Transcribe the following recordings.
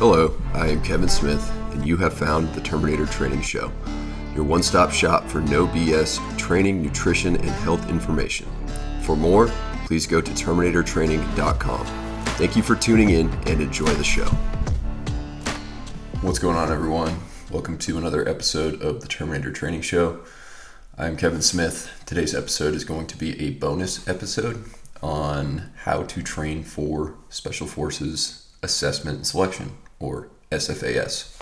Hello, I am Kevin Smith, and you have found the Terminator Training Show, your one stop shop for no BS training, nutrition, and health information. For more, please go to TerminatorTraining.com. Thank you for tuning in and enjoy the show. What's going on, everyone? Welcome to another episode of the Terminator Training Show. I'm Kevin Smith. Today's episode is going to be a bonus episode on how to train for Special Forces Assessment and Selection, or SFAS.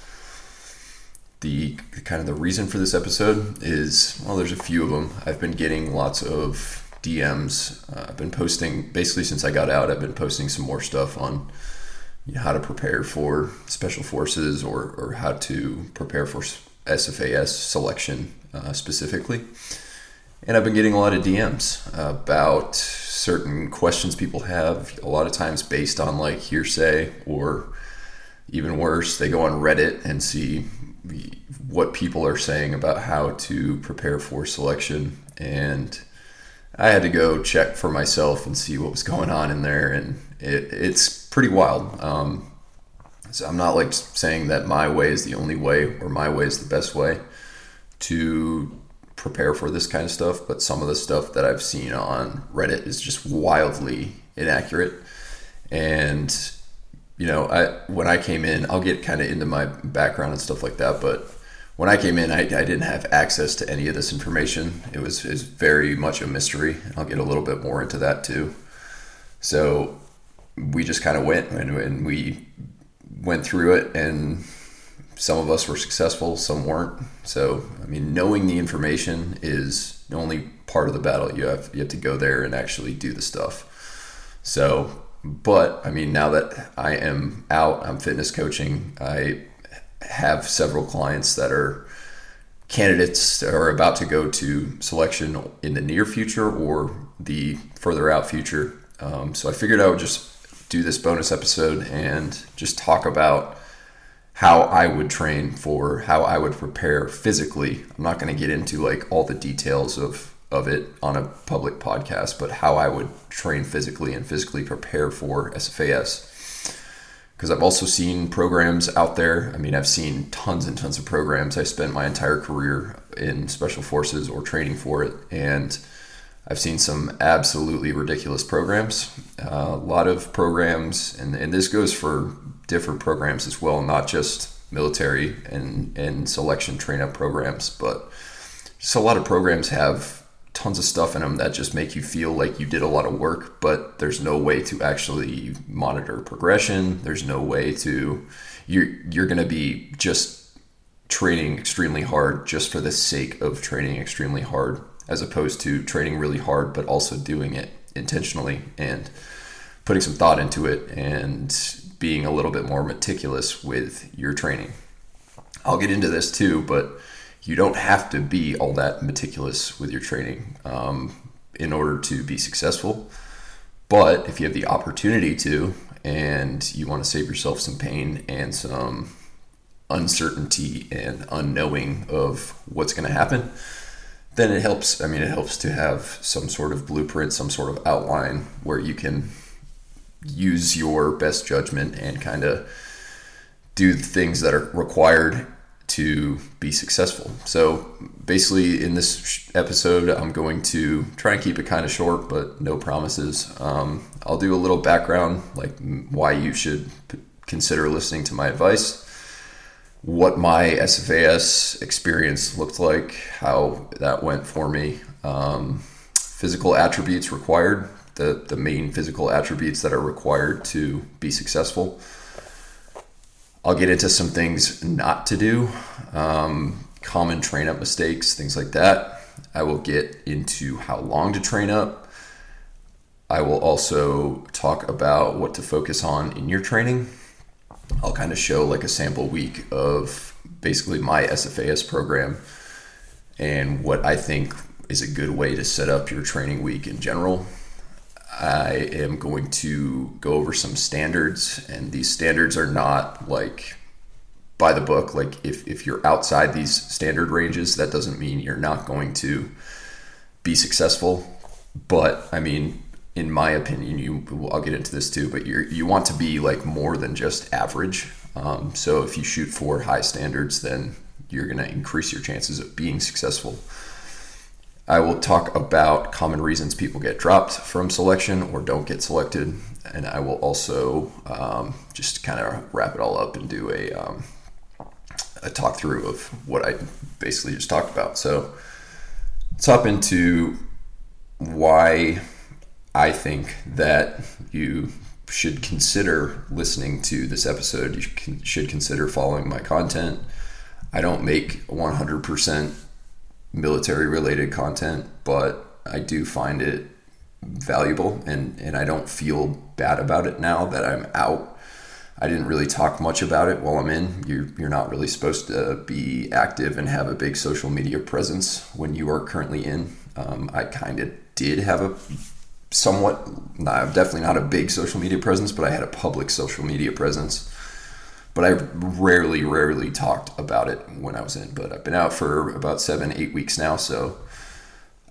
The kind of the reason for this episode is well, there's a few of them. I've been getting lots of DMs. Uh, I've been posting basically since I got out. I've been posting some more stuff on you know, how to prepare for special forces or, or how to prepare for SFAS selection uh, specifically. And I've been getting a lot of DMs about certain questions people have, a lot of times based on like hearsay or even worse, they go on Reddit and see what people are saying about how to prepare for selection. And I had to go check for myself and see what was going on in there. And it, it's pretty wild. Um, so I'm not like saying that my way is the only way or my way is the best way to prepare for this kind of stuff, but some of the stuff that I've seen on Reddit is just wildly inaccurate. And you know, I when I came in, I'll get kind of into my background and stuff like that, but when I came in, I, I didn't have access to any of this information. It was is very much a mystery. I'll get a little bit more into that too. So we just kind of went and, and we went through it and some of us were successful, some weren't. So, I mean, knowing the information is only part of the battle. You have you have to go there and actually do the stuff. So, but I mean, now that I am out, I'm fitness coaching. I have several clients that are candidates that are about to go to selection in the near future or the further out future. Um, so I figured I would just do this bonus episode and just talk about how I would train for how I would prepare physically. I'm not going to get into like all the details of of it on a public podcast, but how I would train physically and physically prepare for SFAS. Because I've also seen programs out there. I mean, I've seen tons and tons of programs. I spent my entire career in special forces or training for it, and I've seen some absolutely ridiculous programs. Uh, a lot of programs, and, and this goes for different programs as well, not just military and, and selection train up programs, but just a lot of programs have tons of stuff in them that just make you feel like you did a lot of work, but there's no way to actually monitor progression. There's no way to you're you're gonna be just training extremely hard just for the sake of training extremely hard, as opposed to training really hard but also doing it intentionally and putting some thought into it and being a little bit more meticulous with your training. I'll get into this too, but you don't have to be all that meticulous with your training um, in order to be successful. But if you have the opportunity to, and you want to save yourself some pain and some uncertainty and unknowing of what's going to happen, then it helps. I mean, it helps to have some sort of blueprint, some sort of outline where you can use your best judgment and kind of do the things that are required to be successful. So basically, in this episode, I'm going to try and keep it kind of short, but no promises. Um, I'll do a little background, like why you should p- consider listening to my advice, what my SFAS experience looked like, how that went for me, um, physical attributes required the, the main physical attributes that are required to be successful. I'll get into some things not to do, um, common train up mistakes, things like that. I will get into how long to train up. I will also talk about what to focus on in your training. I'll kind of show like a sample week of basically my SFAS program and what I think is a good way to set up your training week in general. I am going to go over some standards, and these standards are not like by the book. Like, if, if you're outside these standard ranges, that doesn't mean you're not going to be successful. But I mean, in my opinion, you I'll get into this too, but you you want to be like more than just average. Um, so if you shoot for high standards, then you're going to increase your chances of being successful. I will talk about common reasons people get dropped from selection or don't get selected, and I will also um, just kind of wrap it all up and do a um, a talk through of what I basically just talked about. So let's hop into why I think that you should consider listening to this episode. You should consider following my content. I don't make 100% military related content, but I do find it valuable and, and I don't feel bad about it now that I'm out. I didn't really talk much about it while I'm in. You're, you're not really supposed to be active and have a big social media presence when you are currently in. Um, I kind of did have a somewhat, not, definitely not a big social media presence, but I had a public social media presence but I rarely, rarely talked about it when I was in. But I've been out for about seven, eight weeks now, so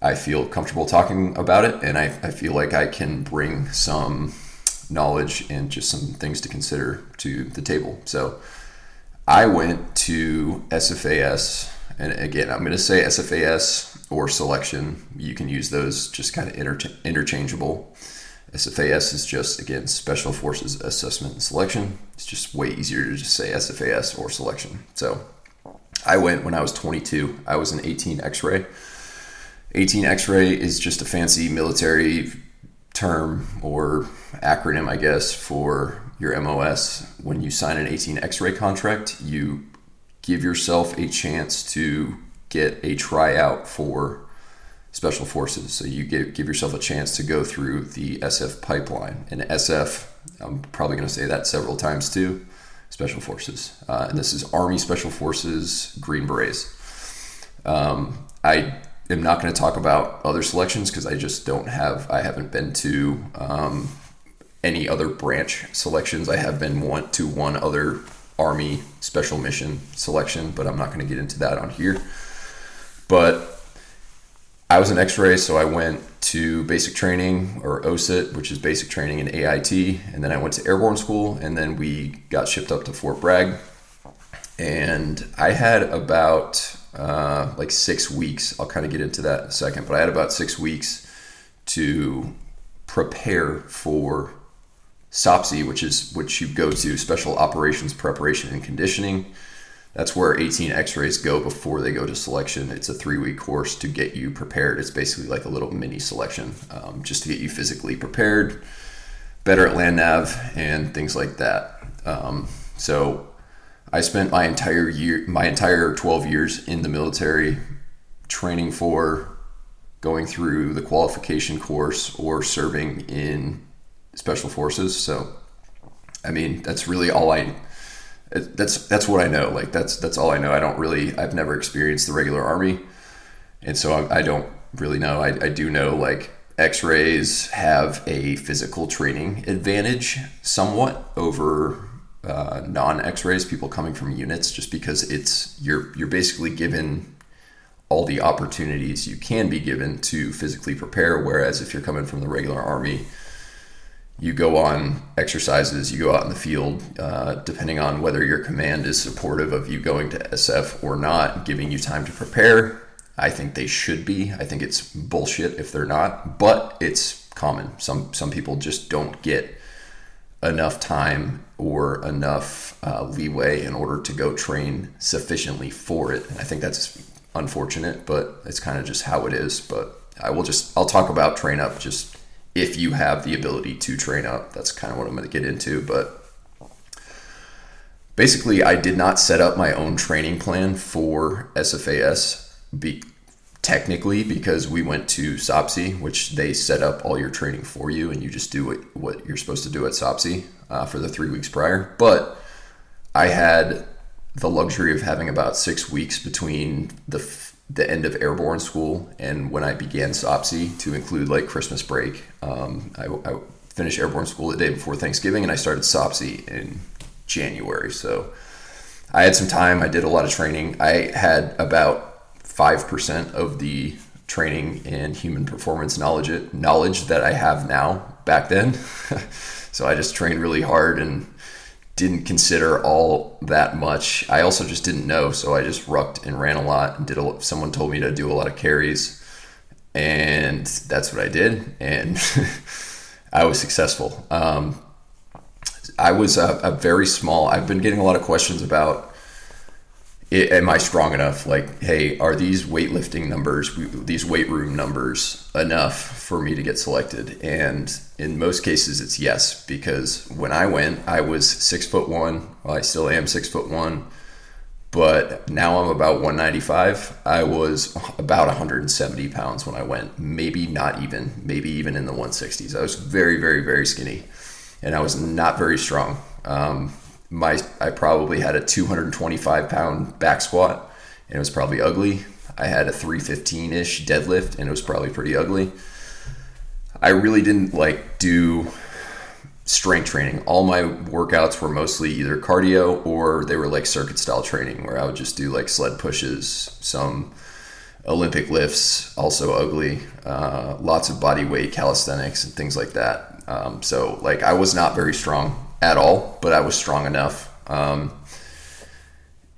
I feel comfortable talking about it, and I, I feel like I can bring some knowledge and just some things to consider to the table. So I went to SFAS, and again, I'm going to say SFAS or selection. You can use those just kind of inter- interchangeable. SFAS is just, again, Special Forces Assessment and Selection. It's just way easier to just say SFAS or selection. So I went when I was 22. I was an 18 X ray. 18 X ray is just a fancy military term or acronym, I guess, for your MOS. When you sign an 18 X ray contract, you give yourself a chance to get a tryout for special forces. So you give, give yourself a chance to go through the SF pipeline. And SF, I'm probably going to say that several times too, special forces. Uh, and this is Army Special Forces Green Berets. Um, I am not going to talk about other selections because I just don't have, I haven't been to um, any other branch selections. I have been one to one other Army special mission selection, but I'm not going to get into that on here. But I was an X-ray, so I went to basic training or OSUT, which is basic training in AIT, and then I went to airborne school, and then we got shipped up to Fort Bragg, and I had about uh, like six weeks. I'll kind of get into that in a second, but I had about six weeks to prepare for SOPC, which is which you go to Special Operations Preparation and Conditioning that's where 18 x-rays go before they go to selection. It's a three week course to get you prepared. It's basically like a little mini selection um, just to get you physically prepared better at land nav and things like that. Um, so i spent my entire year my entire 12 years in the military training for going through the qualification course or serving in special forces. So i mean that's really all i that's that's what I know. Like that's that's all I know. I don't really. I've never experienced the regular army, and so I, I don't really know. I, I do know like X-rays have a physical training advantage somewhat over uh, non-X-rays. People coming from units, just because it's you're you're basically given all the opportunities you can be given to physically prepare. Whereas if you're coming from the regular army you go on exercises, you go out in the field, uh, depending on whether your command is supportive of you going to SF or not, giving you time to prepare. I think they should be. I think it's bullshit if they're not, but it's common. Some some people just don't get enough time or enough uh, leeway in order to go train sufficiently for it. And I think that's unfortunate, but it's kind of just how it is. But I will just I'll talk about train up just if you have the ability to train up. That's kind of what I'm going to get into. But basically, I did not set up my own training plan for SFAS. Be, technically, because we went to SOPC, which they set up all your training for you, and you just do what, what you're supposed to do at SOPC uh, for the three weeks prior. But I had the luxury of having about six weeks between the the end of airborne school and when I began SOPC to include like Christmas break. Um, I, I, finished airborne school the day before Thanksgiving and I started SOPC in January. So I had some time. I did a lot of training. I had about 5% of the training and human performance knowledge knowledge that I have now back then. so I just trained really hard and didn't consider all that much. I also just didn't know, so I just rucked and ran a lot and did a, someone told me to do a lot of carries and that's what I did and I was successful. Um, I was a, a very small I've been getting a lot of questions about it, am I strong enough? Like, hey, are these weightlifting numbers, these weight room numbers, enough for me to get selected? And in most cases, it's yes, because when I went, I was six foot one. Well, I still am six foot one, but now I'm about 195. I was about 170 pounds when I went, maybe not even, maybe even in the 160s. I was very, very, very skinny, and I was not very strong. Um, my I probably had a 225 pound back squat and it was probably ugly. I had a 315 ish deadlift and it was probably pretty ugly. I really didn't like do strength training. All my workouts were mostly either cardio or they were like circuit style training where I would just do like sled pushes, some Olympic lifts, also ugly, uh, lots of body weight calisthenics and things like that. Um, so like I was not very strong at all, but I was strong enough. Um,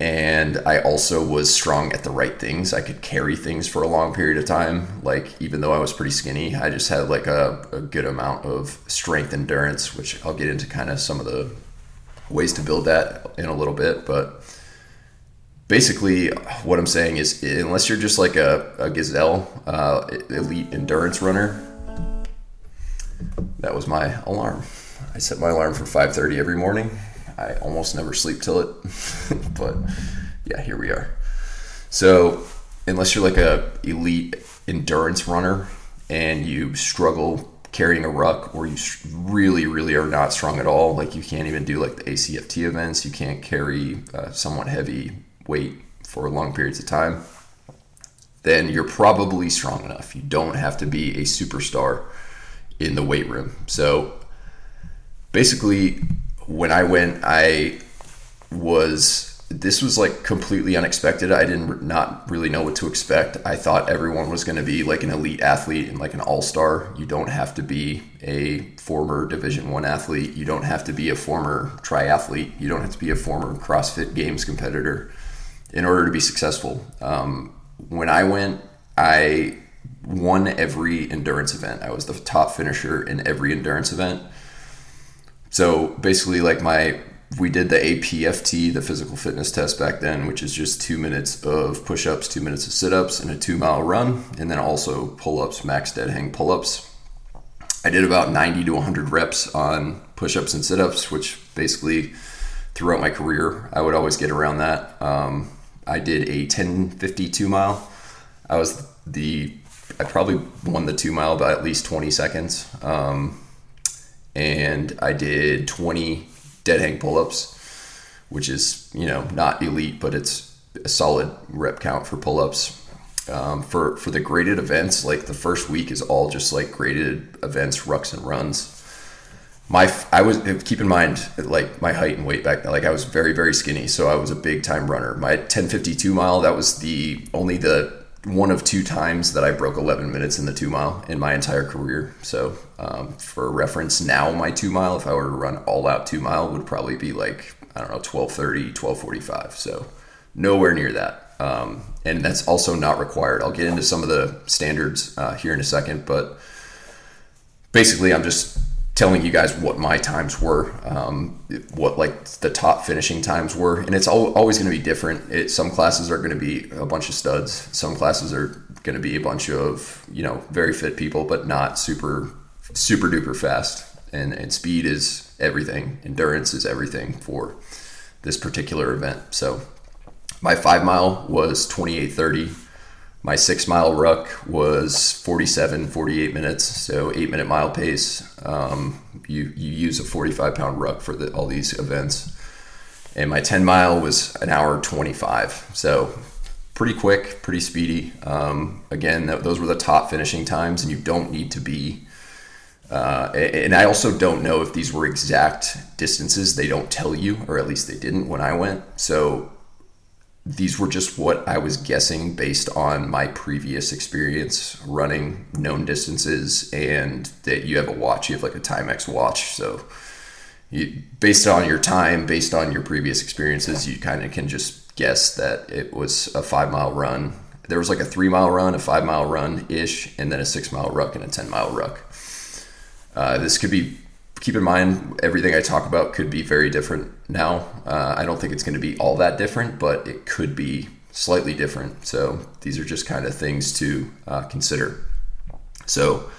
and I also was strong at the right things. I could carry things for a long period of time. Like, even though I was pretty skinny, I just had like a, a good amount of strength endurance, which I'll get into kind of some of the ways to build that in a little bit. But basically, what I'm saying is, unless you're just like a, a gazelle, uh, elite endurance runner, that was my alarm. I set my alarm for 5:30 every morning. I almost never sleep till it, but yeah, here we are. So, unless you're like a elite endurance runner and you struggle carrying a ruck or you really really are not strong at all like you can't even do like the acft events you can't carry uh, somewhat heavy weight for long periods of time then you're probably strong enough you don't have to be a superstar in the weight room so basically when I went, I was this was like completely unexpected. I didn't not really know what to expect. I thought everyone was going to be like an elite athlete and like an all-star. You don't have to be a former division 1 athlete. You don't have to be a former triathlete. You don't have to be a former CrossFit Games competitor in order to be successful. Um, when I went, I won every endurance event. I was the top finisher in every endurance event. So basically, like my we did the APFT, the physical fitness test back then, which is just two minutes of push ups, two minutes of sit ups, and a two mile run, and then also pull ups, max dead hang pull ups. I did about 90 to 100 reps on push ups and sit ups, which basically throughout my career, I would always get around that. Um, I did a 1052 mile. I was the, I probably won the two mile by at least 20 seconds. Um, and I did 20 dead hang pull ups, which is, you know, not elite, but it's a solid rep count for pull ups. Um, for, for the graded events, like the first week is all just like graded events, rucks and runs. My, I was keep in mind like my height and weight back then. Like I was very very skinny, so I was a big time runner. My 1052 mile that was the only the one of two times that I broke 11 minutes in the two mile in my entire career. So, um, for reference, now my two mile, if I were to run all out two mile, would probably be like, I don't know, 1230, 1245. So, nowhere near that. Um, and that's also not required. I'll get into some of the standards uh, here in a second, but basically, I'm just telling you guys what my times were, um, what like the top finishing times were, and it's al- always going to be different. It, some classes are going to be a bunch of studs. Some classes are going to be a bunch of you know very fit people, but not super super duper fast. And and speed is everything. Endurance is everything for this particular event. So my five mile was twenty eight thirty my six mile ruck was 47 48 minutes so eight minute mile pace um, you, you use a 45 pound ruck for the, all these events and my 10 mile was an hour 25 so pretty quick pretty speedy um, again th- those were the top finishing times and you don't need to be uh, and I also don't know if these were exact distances. They don't tell you, or at least they didn't when I went. So these were just what I was guessing based on my previous experience running known distances, and that you have a watch, you have like a Timex watch, so you, based on your time, based on your previous experiences, you kind of can just guess that it was a five mile run. There was like a three mile run, a five mile run ish, and then a six mile ruck and a 10 mile ruck. Uh, this could be, keep in mind, everything I talk about could be very different now. Uh, I don't think it's going to be all that different, but it could be slightly different. So these are just kind of things to uh, consider. So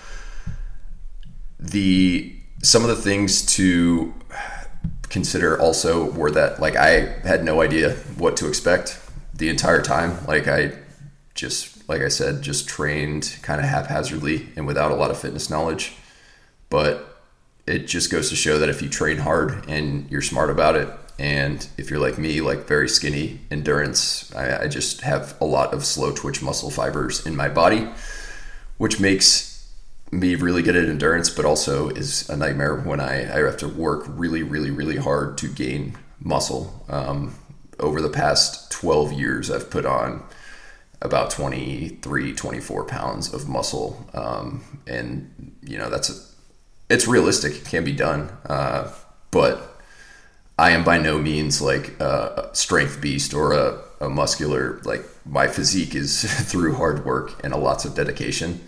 the some of the things to consider also were that like I had no idea what to expect the entire time. Like I just like I said, just trained kind of haphazardly and without a lot of fitness knowledge. But it just goes to show that if you train hard and you're smart about it, and if you're like me, like very skinny endurance, I, I just have a lot of slow twitch muscle fibers in my body, which makes me really good at endurance, but also is a nightmare when I, I have to work really, really, really hard to gain muscle. Um, over the past 12 years, I've put on about 23, 24 pounds of muscle. Um, and, you know, that's, a, it's realistic, it can be done. Uh, but I am by no means like a strength beast or a, a muscular, like my physique is through hard work and a lots of dedication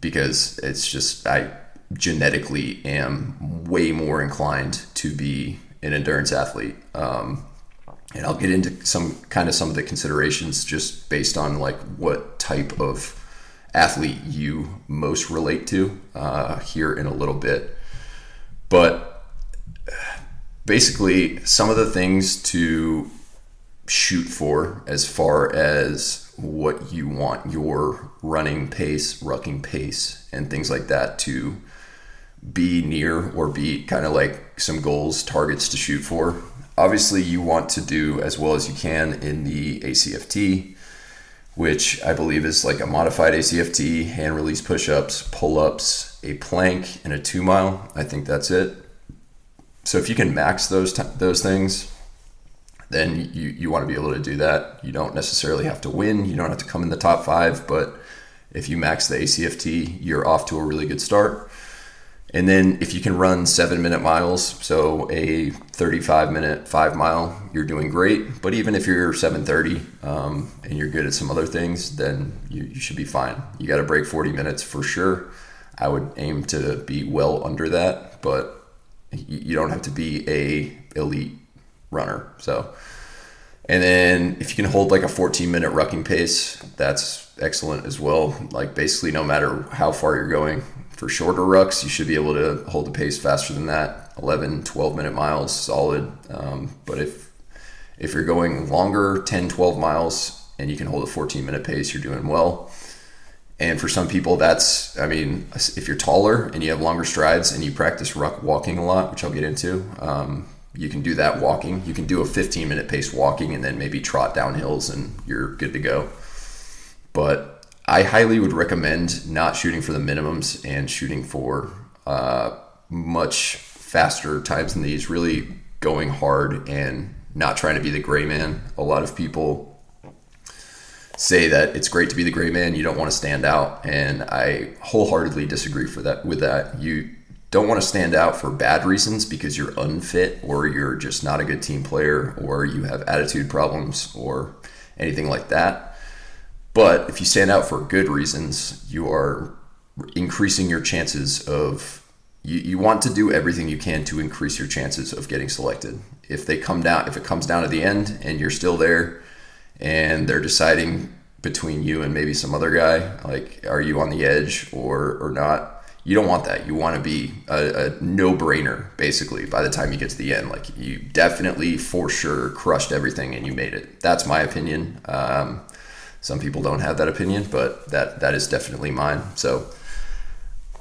because it's just I genetically am way more inclined to be an endurance athlete. Um, and I'll get into some kind of some of the considerations just based on like what type of athlete you most relate to uh, here in a little bit. But basically, some of the things to shoot for as far as what you want your running pace, rucking pace, and things like that to be near or beat, kind of like some goals, targets to shoot for. Obviously, you want to do as well as you can in the ACFT, which I believe is like a modified ACFT, hand release push ups, pull ups, a plank, and a two mile. I think that's it. So if you can max those t- those things, then you, you want to be able to do that. You don't necessarily have to win, you don't have to come in the top five, but if you max the ACFT, you're off to a really good start. And then if you can run seven minute miles, so a 35 minute five mile, you're doing great. But even if you're 730 um, and you're good at some other things, then you, you should be fine. You got to break 40 minutes for sure. I would aim to be well under that, but you don't have to be a elite runner. So, and then if you can hold like a 14 minute rucking pace, that's excellent as well. Like basically, no matter how far you're going, for shorter rucks, you should be able to hold the pace faster than that. 11, 12 minute miles, solid. Um, but if if you're going longer, 10, 12 miles, and you can hold a 14 minute pace, you're doing well. And for some people, that's, I mean, if you're taller and you have longer strides and you practice ruck walking a lot, which I'll get into, um, you can do that walking. You can do a 15 minute pace walking and then maybe trot down hills and you're good to go. But I highly would recommend not shooting for the minimums and shooting for uh, much faster times than these, really going hard and not trying to be the gray man. A lot of people say that it's great to be the gray man, you don't want to stand out, and I wholeheartedly disagree for that with that. You don't want to stand out for bad reasons because you're unfit or you're just not a good team player or you have attitude problems or anything like that. But if you stand out for good reasons, you are increasing your chances of you, you want to do everything you can to increase your chances of getting selected. If they come down if it comes down to the end and you're still there and they're deciding between you and maybe some other guy, like are you on the edge or or not? you don't want that. You want to be a, a no brainer, basically, by the time you get to the end. Like, you definitely, for sure, crushed everything and you made it. That's my opinion. Um, some people don't have that opinion, but that, that is definitely mine. So,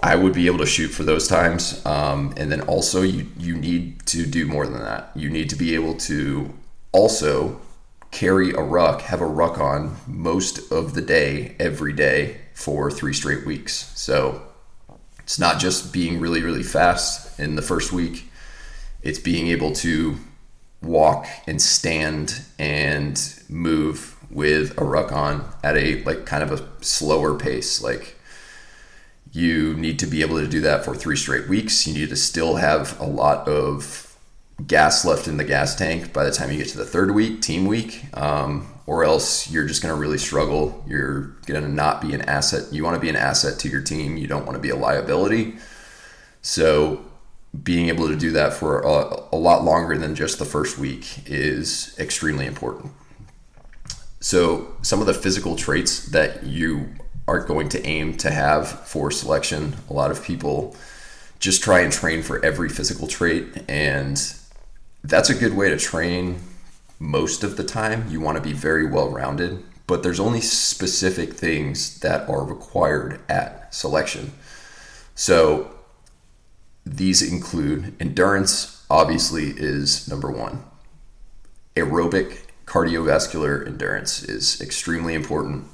I would be able to shoot for those times. Um, and then also, you, you need to do more than that. You need to be able to also carry a ruck, have a ruck on most of the day, every day for three straight weeks. So, it's not just being really, really fast in the first week. It's being able to walk and stand and move with a ruck on at a like kind of a slower pace. Like you need to be able to do that for three straight weeks. You need to still have a lot of gas left in the gas tank by the time you get to the third week team week um, or else you're just going to really struggle. You're going to not be an asset. You want to be an asset to your team. You don't want to be a liability. So being able to do that for a, a lot longer than just the first week is extremely important so, some of the physical traits that you are going to aim to have for selection, a lot of people just try and train for every physical trait, and that's a good way to train most of the time. You want to be very well rounded, but there's only specific things that are required at selection. So, these include endurance, obviously, is number one. Aerobic cardiovascular endurance is extremely important.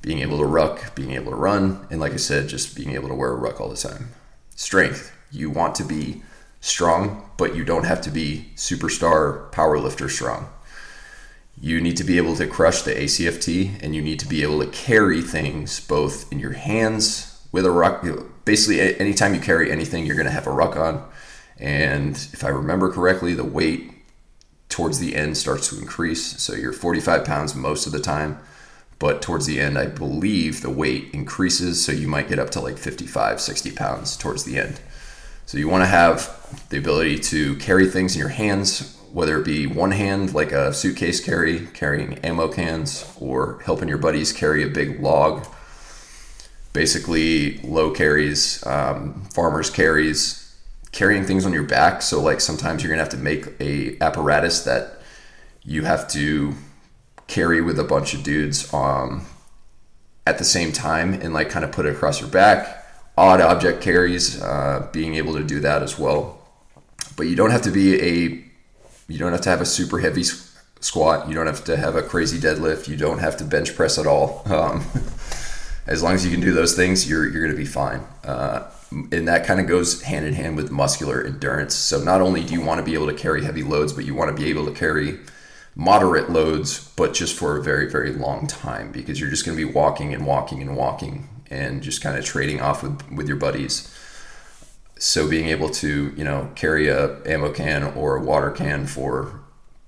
Being able to ruck, being able to run, and like I said, just being able to wear a ruck all the time. Strength. You want to be strong, but you don't have to be superstar powerlifter strong. You need to be able to crush the ACFT and you need to be able to carry things both in your hands with a ruck. Basically, anytime you carry anything, you're going to have a ruck on. And if I remember correctly, the weight towards the end starts to increase. So you're 45 pounds most of the time, but towards the end, I believe the weight increases. So you might get up to like 55, 60 pounds towards the end. So you want to have the ability to carry things in your hands, whether it be one hand, like a suitcase carry, carrying ammo cans, or helping your buddies carry a big log. Basically, low carries, um, farmers carries, carrying things on your back. So like sometimes you're gonna have to make a apparatus that you have to carry with a bunch of dudes um, at the same time and like kind of put it across your back. Odd object carries, uh, being able to do that as well. But you don't have to be a, you don't have to have a super heavy squat. You don't have to have a crazy deadlift. You don't have to bench press at all. Um, as long as you can do those things, you're you're gonna be fine. Uh, and that kind of goes hand in hand with muscular endurance. So not only do you want to be able to carry heavy loads, but you want to be able to carry moderate loads, but just for a very, very long time because you're just going to be walking and walking and walking and just kind of trading off with, with your buddies. So being able to, you know, carry a ammo can or a water can for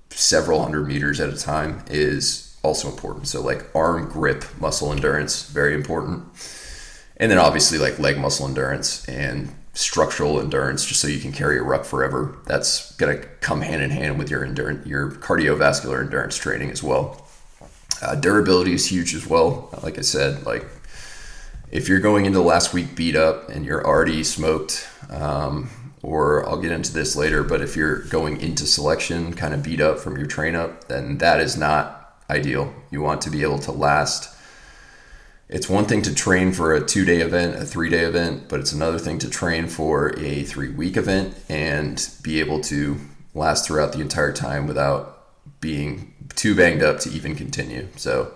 several hundred meters at a time is also important. So like arm grip, muscle endurance, very important. And then obviously like leg muscle endurance and structural endurance just so you can carry a ruck forever. That's to come hand in hand with your endurance your cardiovascular endurance training as well. Uh, durability is huge as well. Like i said like if you're going into last week beat up and you're already smoked um, or i'll get into this later but if you're going into selection kind of beat up from your train up then that is not ideal you want to be able to last it's one thing to train for a two day event, a three day event, but it's another thing to train for a three week event and be able to last throughout the entire time without being too banged up to even continue. So,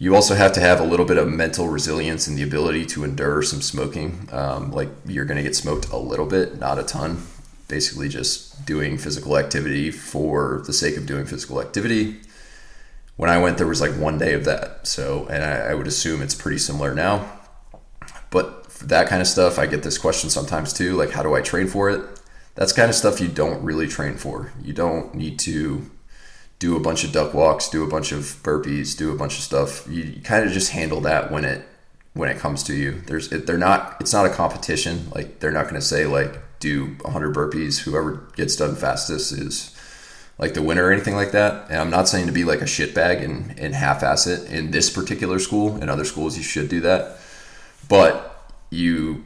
you also have to have a little bit of mental resilience and the ability to endure some smoking. Um, like you're going to get smoked a little bit, not a ton. Basically, just doing physical activity for the sake of doing physical activity when I went, there was like one day of that. So, and I, I would assume it's pretty similar now. But that kind of stuff, I get this question sometimes too like, how do I train for it? That's kind of stuff you don't really train for. You don't need to do a bunch of duck walks, do a bunch of burpees, do a bunch of stuff. You, you kind of just handle that when it when it comes to you. There's it, they're not it's not a competition. Like they're not going to say like do 100 burpees. Whoever gets done fastest is like the winner or anything like that. And I'm not saying to be like a shitbag and, and half ass it in this particular school. In other schools, you should do that. But you,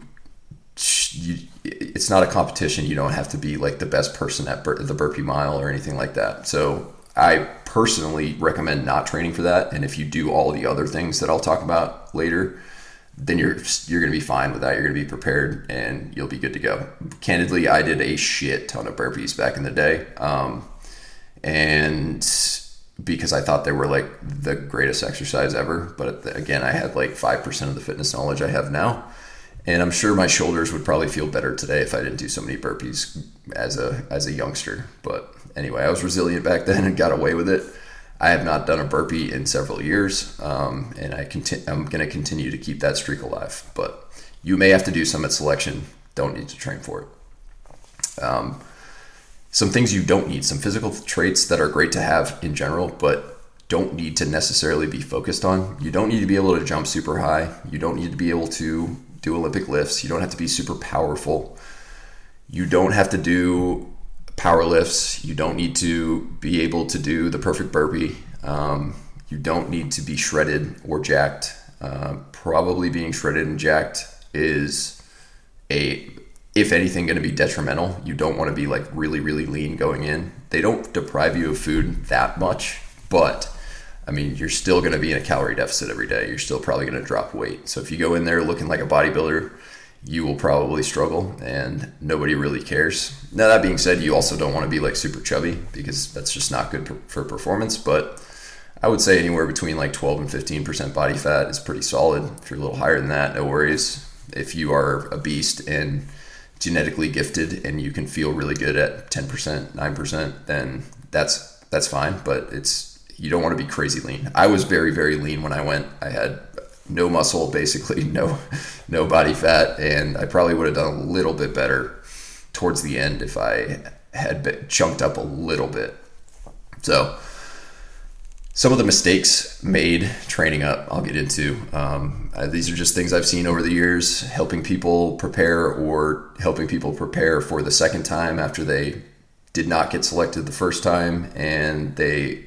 you it's not a competition. You don't have to be like the best person at bur- the burpee mile or anything like that. So I personally recommend not training for that. And if you do all the other things that I'll talk about later, then you're you're gonna be fine with that. You're gonna be prepared and you'll be good to go. Candidly, I did a shit ton of burpees back in the day. Um, and because I thought they were like the greatest exercise ever. But again, I had like 5% of the fitness knowledge I have now. And I'm sure my shoulders would probably feel better today if I didn't do so many burpees as a as a youngster. But anyway, I was resilient back then and got away with it. I have not done a burpee in several years, um, and I conti- I'm going to continue to keep that streak alive. But you may have to do some at selection. Don't need to train for it. Um, some things you don't need, some physical traits that are great to have in general, but don't need to necessarily be focused on. You don't need to be able to jump super high. You don't need to be able to do Olympic lifts. You don't have to be super powerful. You don't have to do power lifts. You don't need to be able to do the perfect burpee. Um, you don't need to be shredded or jacked. Uh, probably being shredded and jacked is a if anything, going to be detrimental. You don't want to be like really, really lean going in. They don't deprive you of food that much, but I mean, you're still going to be in a calorie deficit every day. You're still probably going to drop weight. So if you go in there looking like a bodybuilder, you will probably struggle and nobody really cares. Now, that being said, you also don't want to be like super chubby because that's just not good for performance. But I would say anywhere between like 12 and 15% body fat is pretty solid. If you're a little higher than that, no worries. If you are a beast and genetically gifted and you can feel really good at 10%, 9%, then that's that's fine, but it's you don't want to be crazy lean. I was very very lean when I went. I had no muscle basically, no no body fat and I probably would have done a little bit better towards the end if I had been chunked up a little bit. So some of the mistakes made training up i'll get into um, uh, these are just things i've seen over the years helping people prepare or helping people prepare for the second time after they did not get selected the first time and they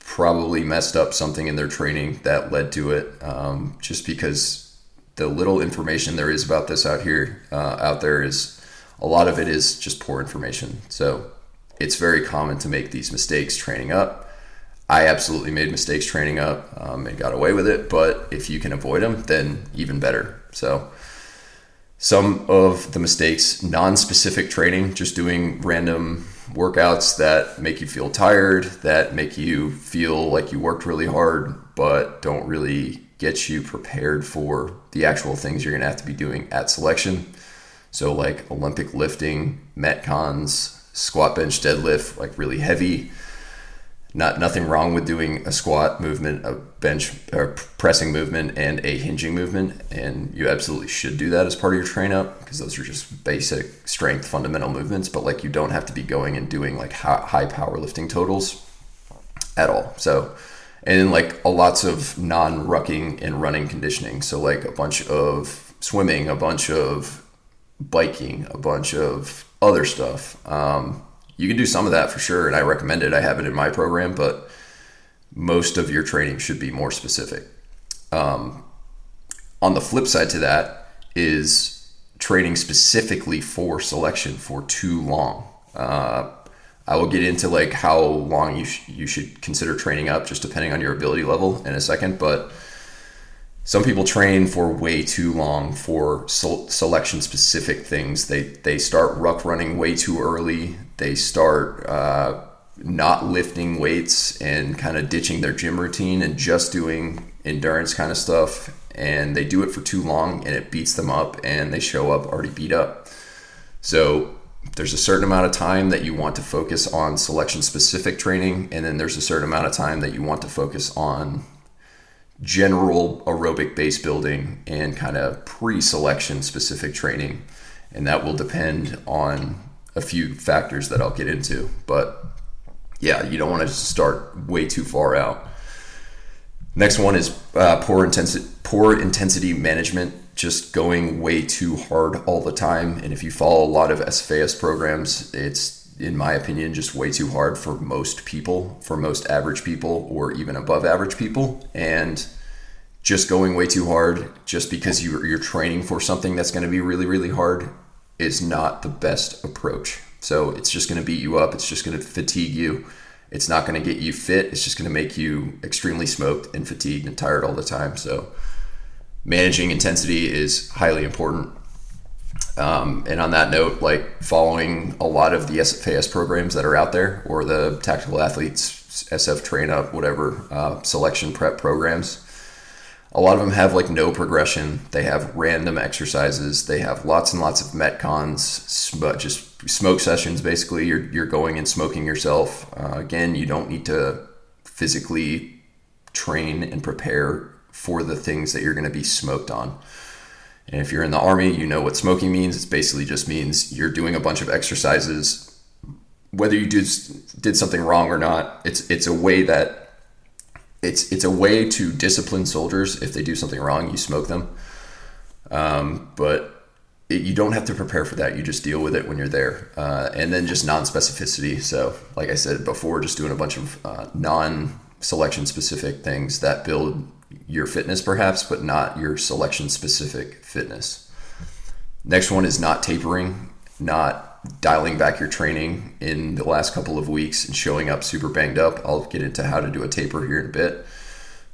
probably messed up something in their training that led to it um, just because the little information there is about this out here uh, out there is a lot of it is just poor information. So it's very common to make these mistakes training up I absolutely made mistakes training up um, and got away with it. But if you can avoid them, then even better. So, some of the mistakes, non specific training, just doing random workouts that make you feel tired, that make you feel like you worked really hard, but don't really get you prepared for the actual things you're going to have to be doing at selection. So, like Olympic lifting, Metcons, squat, bench, deadlift, like really heavy not nothing wrong with doing a squat movement, a bench or pressing movement, and a hinging movement, and you absolutely should do that as part of your train up because those are just basic strength fundamental movements. But like you don't have to be going and doing like high powerlifting totals at all. So, and then like a lots of non rucking and running conditioning. So like a bunch of swimming, a bunch of biking, a bunch of other stuff. Um, you can do some of that for sure, and I recommend it. I have it in my program, but most of your training should be more specific. Um, on the flip side to that is training specifically for selection for too long. Uh, I will get into like how long you sh- you should consider training up, just depending on your ability level in a second. But some people train for way too long for selection specific things. They they start ruck running way too early they start uh, not lifting weights and kind of ditching their gym routine and just doing endurance kind of stuff. And they do it for too long and it beats them up and they show up already beat up. So there's a certain amount of time that you want to focus on selection specific training. And then there's a certain amount of time that you want to focus on general aerobic base building and kind of pre selection specific training. And that will depend on a few factors that I'll get into. But yeah, you don't want to start way too far out. Next one is uh, poor intensity poor intensity management, just going way too hard all the time. And if you follow a lot of SFAS programs, it's in my opinion just way too hard for most people, for most average people, or even above average people. And just going way too hard just because you're, training for something that's going to be really really hard is not the best approach. So it's just going to beat you up. It's just going to fatigue you. It's not going to get you fit. It's just going to make you extremely smoked and fatigued and tired all the time. So managing intensity is highly important. Um, and on that note, like following a lot of the SFAS programs that are out there or the tactical athletes, SF train up, whatever, uh, selection prep programs, a lot of them have like no progression. They have random exercises. They have lots and lots of metcons, sm- just smoke sessions. Basically, you're you're going and smoking yourself. Uh, again, you don't need to physically train and prepare for the things that you're going to be smoked on. And if you're in the army, you know what smoking means. It basically just means you're doing a bunch of exercises. Whether you did did something wrong or not, it's it's a way that it's it's a way to discipline soldiers. If they do something wrong, you smoke them. Um, but it, you don't have to prepare for that. You just deal with it when you're there. Uh, and then just non-specificity. So, like I said before, just doing a bunch of uh, non-selection specific things that build your fitness, perhaps, but not your selection specific fitness. Next one is not tapering, not dialing back your training in the last couple of weeks and showing up super banged up. I'll get into how to do a taper here in a bit.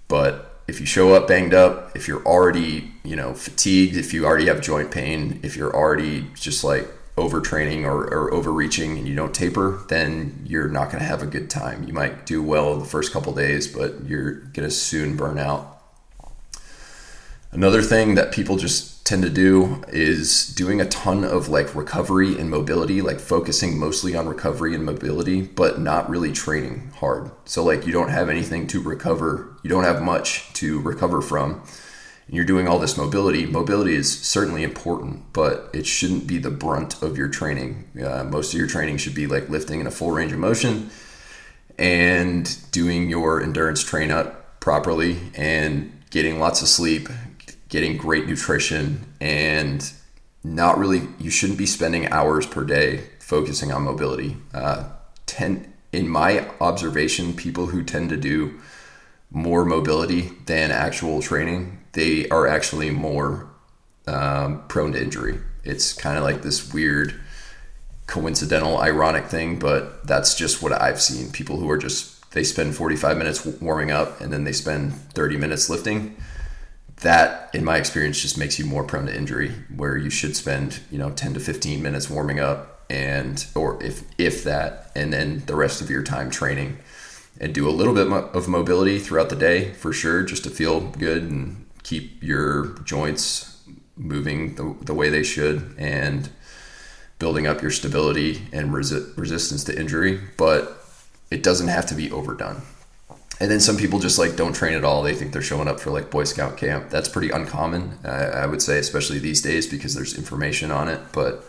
But if you show up banged up, if you're already, you know, fatigued, if you already have joint pain, if you're already just like overtraining or, or overreaching and you don't taper, then you're not going to have a good time. You might do well the first couple days, but you're going to soon burn out. Another thing that people just tend to do is doing a ton of like recovery and mobility, like focusing mostly on recovery and mobility, but not really training hard. So, like, you don't have anything to recover, you don't have much to recover from. And you're doing all this mobility. Mobility is certainly important, but it shouldn't be the brunt of your training. Uh, most of your training should be like lifting in a full range of motion and doing your endurance train up properly and getting lots of sleep, getting great nutrition, and not really, you shouldn't be spending hours per day focusing on mobility. Uh, ten, in my observation, people who tend to do more mobility than actual training, they are actually more um, prone to injury. It's kind of like this weird, coincidental, ironic thing, but that's just what I've seen. People who are just, they spend 45 minutes warming up and then they spend 30 minutes lifting that in my experience just makes you more prone to injury where you should spend you know 10 to 15 minutes warming up and or if if that and then the rest of your time training. And do a little bit of mobility throughout the day for sure just to feel good and keep your joints moving the, the way they should and building up your stability and resi- resistance to injury. But it doesn't have to be overdone and then some people just like don't train at all. They think they're showing up for like Boy Scout camp. That's pretty uncommon, uh, I would say, especially these days because there's information on it. But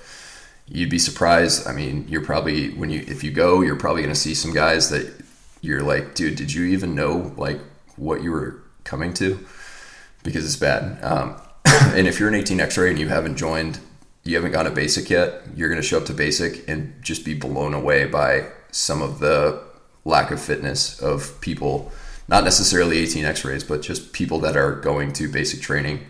you'd be surprised. I mean, you're probably when you if you go, you're probably going to see some guys that you're like, dude, did you even know like what you were coming to? Because it's bad. Um, and if you're an 18 X-ray and you haven't joined, you haven't gone to basic yet, you're going to show up to basic and just be blown away by some of the lack of fitness of people, not necessarily 18 x-rays, but just people that are going to basic training.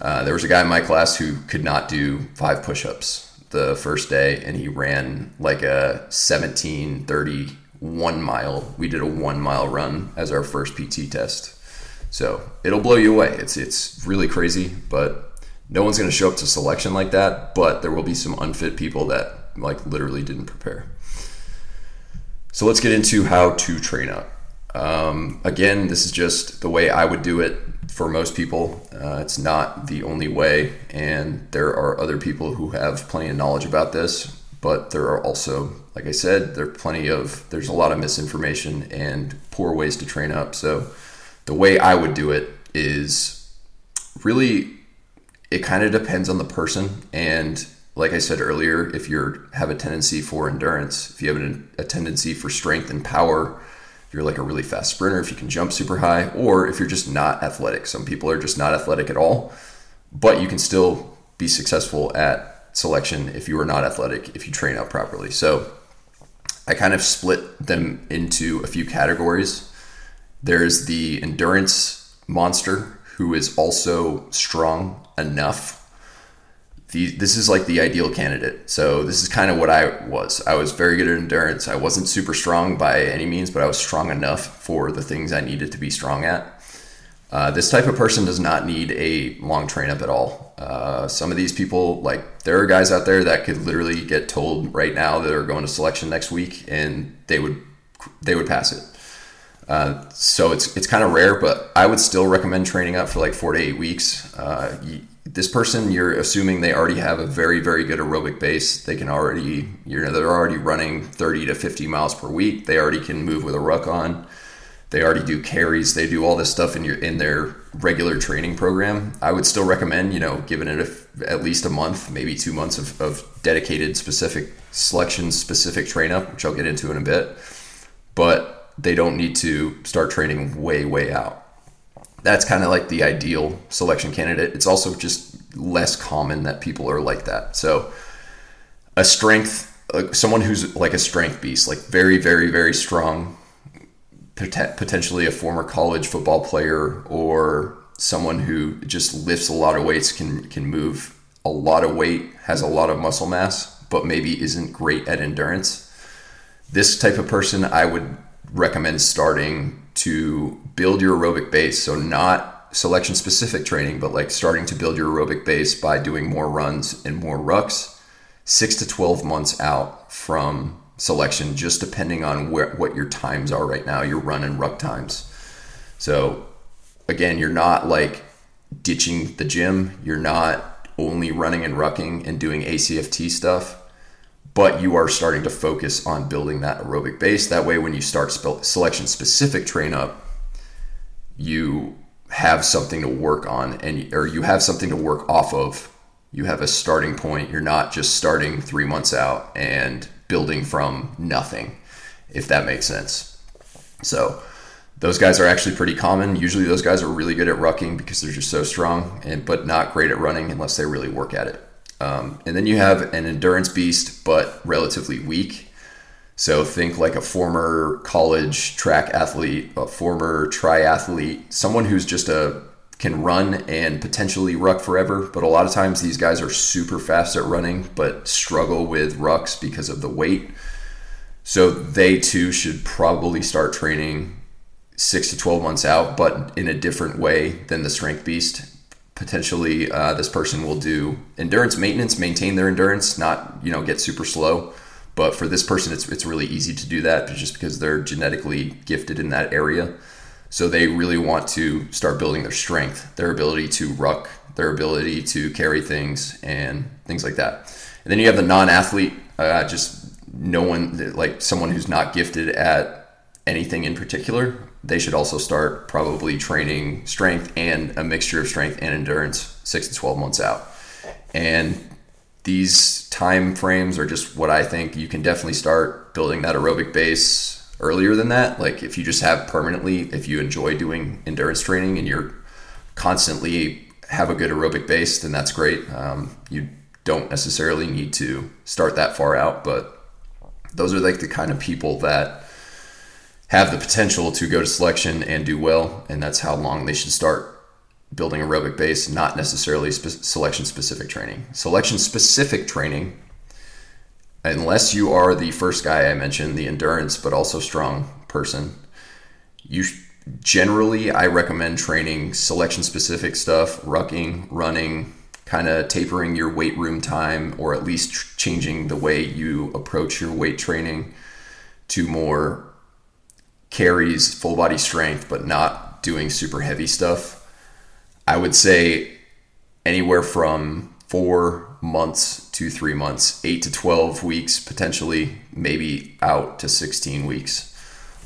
Uh, there was a guy in my class who could not do five push-ups the first day and he ran like a 17 30 one mile. We did a one mile run as our first pt test. So it'll blow you away. It's it's really crazy but no one's going to show up to selection like that but there will be some unfit people that like literally didn't prepare so let's get into how to train up. Um, again, this is just the way I would do it for most people. Uh, it's not the only way, and there are other people who have plenty of knowledge about this. But there are also, like I said, there are plenty of there's a lot of misinformation and poor ways to train up. So the way I would do it is really it kind of depends on the person and like I said earlier, if you have a tendency for endurance, if you have an, a tendency for strength and power, if you're like a really fast sprinter, if you can jump super high, or if you're just not athletic. Some people are just not athletic at all, but you can still be successful at selection if you are not athletic, if you train out properly. So I kind of split them into a few categories. There's the endurance monster who is also strong enough the, this is like the ideal candidate. So this is kind of what I was. I was very good at endurance. I wasn't super strong by any means, but I was strong enough for the things I needed to be strong at. Uh, this type of person does not need a long train up at all. Uh, some of these people, like there are guys out there that could literally get told right now that are going to selection next week, and they would they would pass it. Uh, so it's it's kind of rare, but I would still recommend training up for like four to eight weeks. Uh, this person, you're assuming they already have a very very good aerobic base. They can already you know they're already running 30 to 50 miles per week. They already can move with a ruck on. They already do carries. They do all this stuff in your in their regular training program. I would still recommend you know giving it a, at least a month, maybe two months of, of dedicated specific selection specific train up, which I'll get into in a bit. But they don't need to start training way, way out. That's kind of like the ideal selection candidate. It's also just less common that people are like that. So, a strength, uh, someone who's like a strength beast, like very, very, very strong, potentially a former college football player or someone who just lifts a lot of weights, can can move a lot of weight, has a lot of muscle mass, but maybe isn't great at endurance. This type of person, I would recommend starting to build your aerobic base. So, not selection specific training, but like starting to build your aerobic base by doing more runs and more rucks six to 12 months out from selection, just depending on where, what your times are right now, your run and ruck times. So, again, you're not like ditching the gym, you're not only running and rucking and doing ACFT stuff but you are starting to focus on building that aerobic base. That way, when you start selection specific train up, you have something to work on and or you have something to work off of. You have a starting point. You're not just starting three months out and building from nothing, if that makes sense. So those guys are actually pretty common. Usually those guys are really good at rucking because they're just so strong and but not great at running unless they really work at it. Um, and then you have an endurance beast, but relatively weak. So think like a former college track athlete, a former triathlete, someone who's just a can run and potentially ruck forever. But a lot of times these guys are super fast at running, but struggle with rucks because of the weight. So they too should probably start training six to 12 months out, but in a different way than the strength beast potentially uh, this person will do endurance maintenance, maintain their endurance, not you know get super slow. But for this person, it's it's really easy to do that just because they're genetically gifted in that area. So they really want to start building their strength, their ability to ruck, their ability to carry things, and things like that. And then you have the non-athlete, uh, just no one like someone who's not gifted at anything in particular they should also start probably training strength and a mixture of strength and endurance six to 12 months out. And these time frames are just what I think you can definitely start building that aerobic base earlier than that. Like if you just have permanently, if you enjoy doing endurance training and you're constantly have a good aerobic base, then that's great. Um, you don't necessarily need to start that far out, but those are like the kind of people that have the potential to go to selection and do well, and that's how long they should start building aerobic base, not necessarily spe- selection specific training. Selection specific training, unless you are the first guy I mentioned, the endurance but also strong person, you generally I recommend training selection specific stuff, rucking, running, kind of tapering your weight room time, or at least tr- changing the way you approach your weight training to more carries full body strength, but not doing super heavy stuff. I would say anywhere from four months to three months, eight to 12 weeks, potentially, maybe out to 16 weeks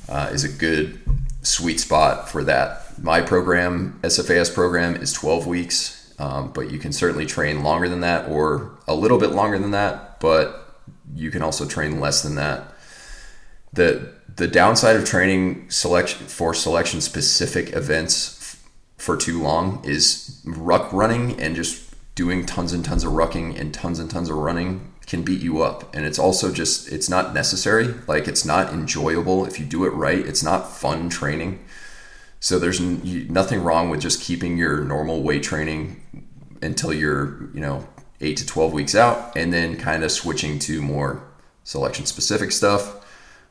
uh, is a good sweet spot for that. My program, SFAS program, is 12 weeks, um, but you can certainly train longer than that or a little bit longer than that, but you can also train less than that. The the downside of training selection for selection specific events f- for too long is ruck running and just doing tons and tons of rucking and tons and tons of running can beat you up. And it's also just it's not necessary. Like it's not enjoyable. If you do it right it's not fun training. So there's n- nothing wrong with just keeping your normal weight training until you're you know 8 to 12 weeks out and then kind of switching to more selection specific stuff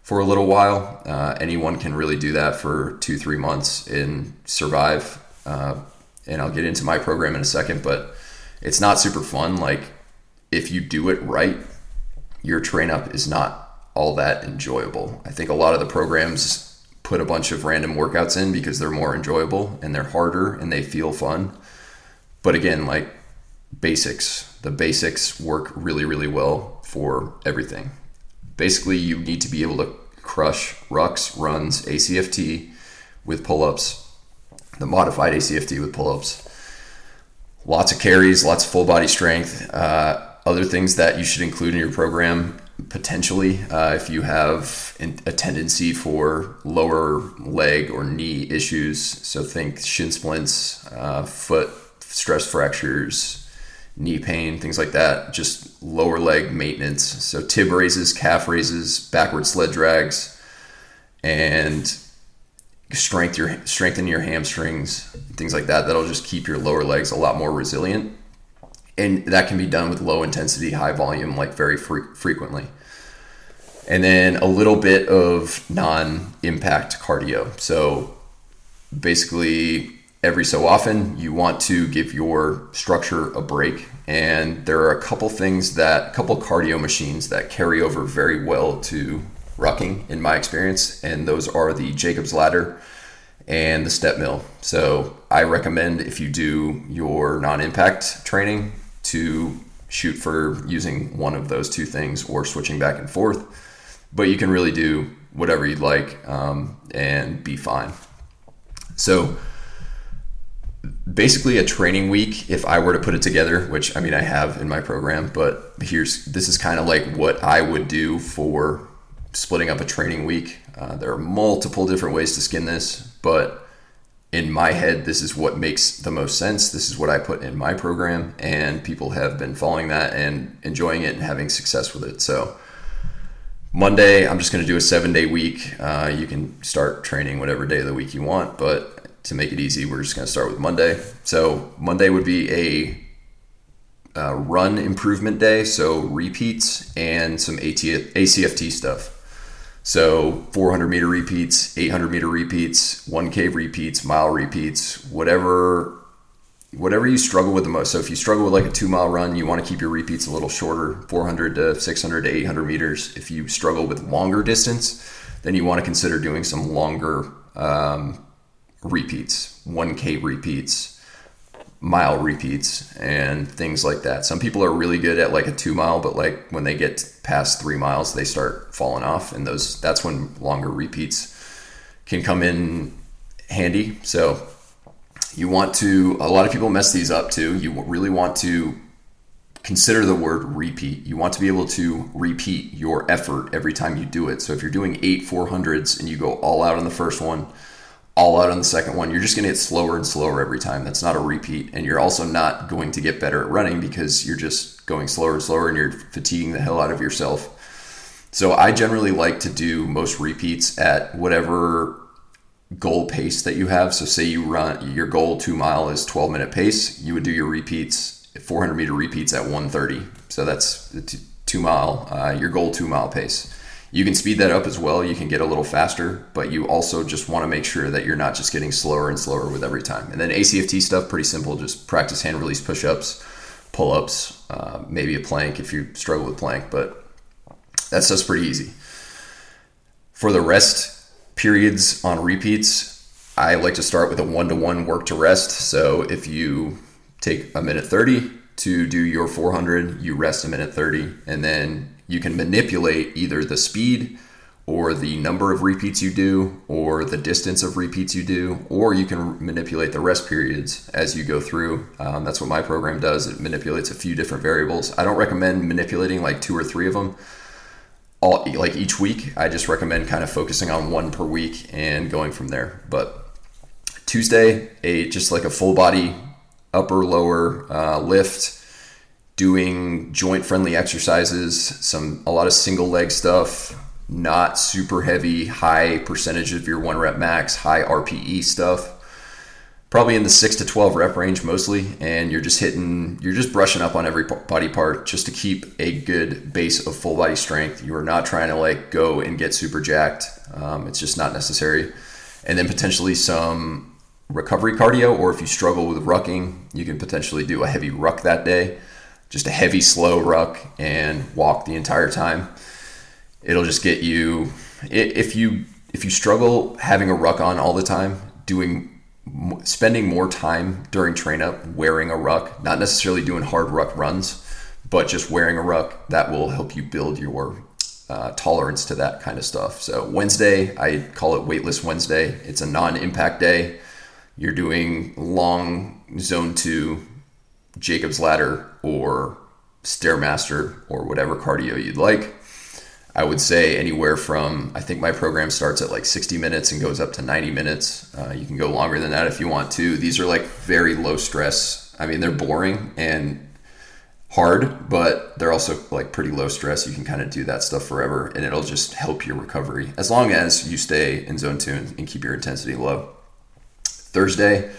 for a little while. Uh, anyone can really do that for two, three months and survive. Uh, and I'll get into my program in a second, but it's not super fun. Like, if you do it right, your train up is not all that enjoyable. I think a lot of the programs put a bunch of random workouts in because they're more enjoyable and they're harder and they feel fun. But again, like basics, the basics work really, really well for everything. Basically, you need to be able to crush rucks, runs, ACFT with pull ups, the modified ACFT with pull ups, lots of carries, lots of full body strength. Uh, other things that you should include in your program potentially uh, if you have a tendency for lower leg or knee issues. So think shin splints, uh, foot stress fractures, knee pain, things like that. Just lower leg maintenance. So tib raises, calf raises, backward sled drags, and strength your strengthen your hamstrings, things like that. That'll just keep your lower legs a lot more resilient and that can be done with low intensity, high volume, like very fre- frequently. And then a little bit of non impact cardio. So basically, every so often, you want to give your structure a break. And there are a couple things that, a couple cardio machines that carry over very well to rucking, in my experience. And those are the Jacob's Ladder and the step mill. So I recommend if you do your non impact training, to shoot for using one of those two things or switching back and forth. But you can really do whatever you'd like um, and be fine. So basically a training week if i were to put it together which i mean i have in my program but here's this is kind of like what i would do for splitting up a training week uh, there are multiple different ways to skin this but in my head, this is what makes the most sense. This is what I put in my program, and people have been following that and enjoying it and having success with it. So, Monday, I'm just going to do a seven day week. Uh, you can start training whatever day of the week you want, but to make it easy, we're just going to start with Monday. So, Monday would be a uh, run improvement day, so repeats and some AT- ACFT stuff. So 400 meter repeats, 800 meter repeats, 1K repeats, mile repeats, whatever whatever you struggle with the most. So if you struggle with like a two mile run, you want to keep your repeats a little shorter, 400 to 600 to 800 meters. If you struggle with longer distance, then you want to consider doing some longer um, repeats, 1K repeats, mile repeats and things like that. Some people are really good at like a two mile, but like when they get past three miles, they start falling off, and those that's when longer repeats can come in handy. So you want to. A lot of people mess these up too. You really want to consider the word repeat. You want to be able to repeat your effort every time you do it. So if you're doing eight 400s and you go all out on the first one all out on the second one, you're just going to get slower and slower every time. That's not a repeat. And you're also not going to get better at running because you're just going slower and slower and you're fatiguing the hell out of yourself. So I generally like to do most repeats at whatever goal pace that you have. So say you run your goal two mile is 12 minute pace, you would do your repeats 400 meter repeats at 130. So that's two mile, uh, your goal two mile pace. You can speed that up as well. You can get a little faster, but you also just want to make sure that you're not just getting slower and slower with every time. And then ACFT stuff, pretty simple. Just practice hand release push ups, pull ups, uh, maybe a plank if you struggle with plank, but that stuff's pretty easy. For the rest periods on repeats, I like to start with a one to one work to rest. So if you take a minute 30 to do your 400, you rest a minute 30, and then you can manipulate either the speed or the number of repeats you do or the distance of repeats you do or you can manipulate the rest periods as you go through. Um, that's what my program does. It manipulates a few different variables. I don't recommend manipulating like two or three of them all like each week i just recommend kind of focusing on one per week and going from there. But tuesday a just like a full body upper lower uh, lift doing joint friendly exercises, some a lot of single leg stuff, not super heavy, high percentage of your one rep max, high RPE stuff. Probably in the 6 to 12 rep range mostly and you're just hitting you're just brushing up on every body part just to keep a good base of full body strength. You are not trying to like go and get super jacked. Um, it's just not necessary. And then potentially some recovery cardio or if you struggle with rucking, you can potentially do a heavy ruck that day just a heavy, slow ruck and walk the entire time. It'll just get you, if you if you struggle having a ruck on all the time, doing spending more time during train up wearing a ruck, not necessarily doing hard ruck runs, but just wearing a ruck, that will help you build your uh, tolerance to that kind of stuff. So Wednesday, I call it Weightless Wednesday. It's a non-impact day. You're doing long zone two, Jacob's ladder or stairmaster or whatever cardio you'd like. I would say anywhere from I think my program starts at like 60 minutes and goes up to 90 minutes. Uh, you can go longer than that if you want to. These are like very low stress. I mean, they're boring and hard, but they're also like pretty low stress. You can kind of do that stuff forever and it'll just help your recovery as long as you stay in zone two and, and keep your intensity low. Thursday,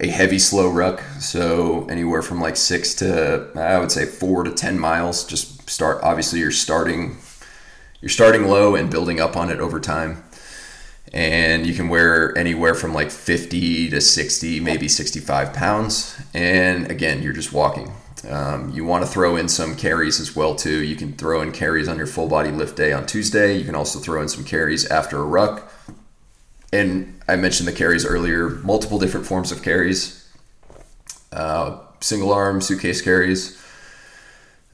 a heavy slow ruck. So anywhere from like six to I would say four to 10 miles. Just start, obviously, you're starting. You're starting low and building up on it over time and you can wear anywhere from like 50 to 60 maybe 65 pounds and again you're just walking um, you want to throw in some carries as well too. You can throw in carries on your full body lift day on Tuesday. You can also throw in some carries after a ruck. And I mentioned the carries earlier. Multiple different forms of carries. Uh, single arm suitcase carries,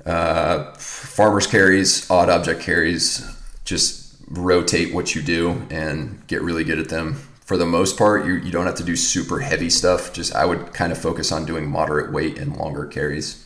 uh, farmers carries, odd object carries. Just rotate what you do and get really good at them for the most part, you, you don't have to do super heavy stuff. Just I would kind of focus on doing moderate weight and longer carries.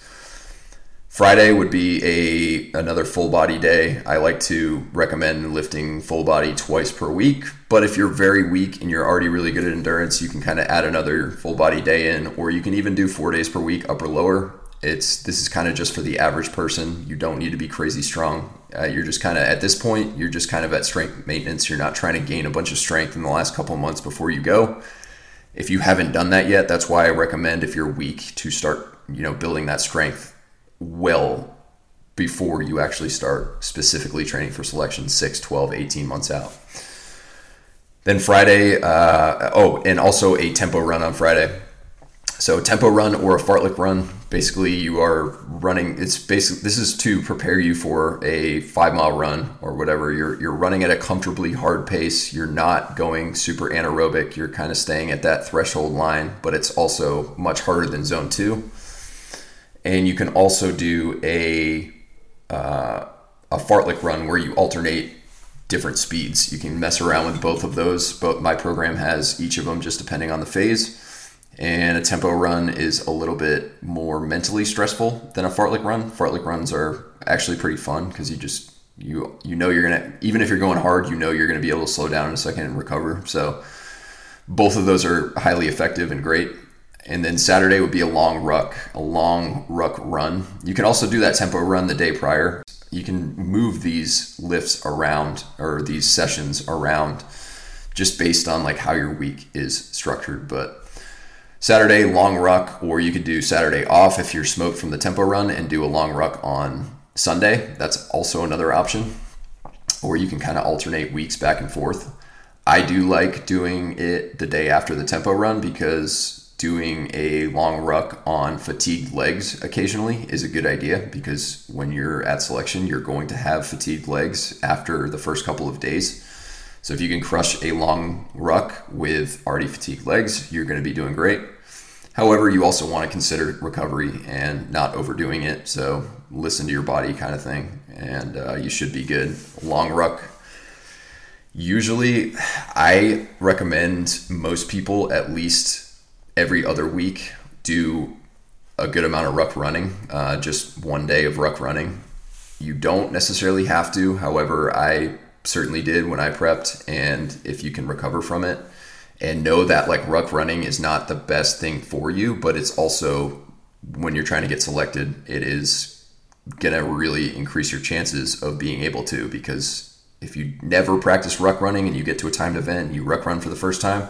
Friday would be a another full body day. I like to recommend lifting full body twice per week. But if you're very weak and you're already really good at endurance, you can kind of add another full body day in, or you can even do four days per week, upper lower. It's this is kind of just for the average person. You don't need to be crazy strong. Uh, you're just kind of at this point, you're just kind of at strength maintenance. You're not trying to gain a bunch of strength in the last couple months before you go. If you haven't done that yet, that's why I recommend if you're weak to start, you know, building that strength well before you actually start specifically training for selection 6, 12, 18 months out. Then Friday, uh, oh, and also a tempo run on Friday. So tempo run or a fartlek run, basically you are running. It's basically this is to prepare you for a five mile run or whatever. You're you're running at a comfortably hard pace. You're not going super anaerobic. You're kind of staying at that threshold line, but it's also much harder than zone two. And you can also do a uh, a fartlek run where you alternate different speeds. You can mess around with both of those. But my program has each of them just depending on the phase and a tempo run is a little bit more mentally stressful than a fartlek run. Fartlek runs are actually pretty fun because you just you you know you're gonna even if you're going hard, you know you're gonna be able to slow down in a second and recover. So both of those are highly effective and great. And then Saturday would be a long ruck, a long ruck run. You can also do that tempo run the day prior. You can move these lifts around or these sessions around just based on like how your week is structured. But Saturday long ruck, or you could do Saturday off if you're smoked from the tempo run and do a long ruck on Sunday. That's also another option. Or you can kind of alternate weeks back and forth. I do like doing it the day after the tempo run because doing a long ruck on fatigued legs occasionally is a good idea because when you're at selection, you're going to have fatigued legs after the first couple of days. So if you can crush a long ruck with already fatigued legs, you're going to be doing great. However, you also want to consider recovery and not overdoing it. So listen to your body, kind of thing, and uh, you should be good. Long ruck. Usually, I recommend most people at least every other week do a good amount of ruck running, uh, just one day of ruck running. You don't necessarily have to. However, I certainly did when I prepped. And if you can recover from it and know that like ruck running is not the best thing for you, but it's also when you're trying to get selected, it is to really increase your chances of being able to because if you never practice ruck running and you get to a timed event and you ruck run for the first time,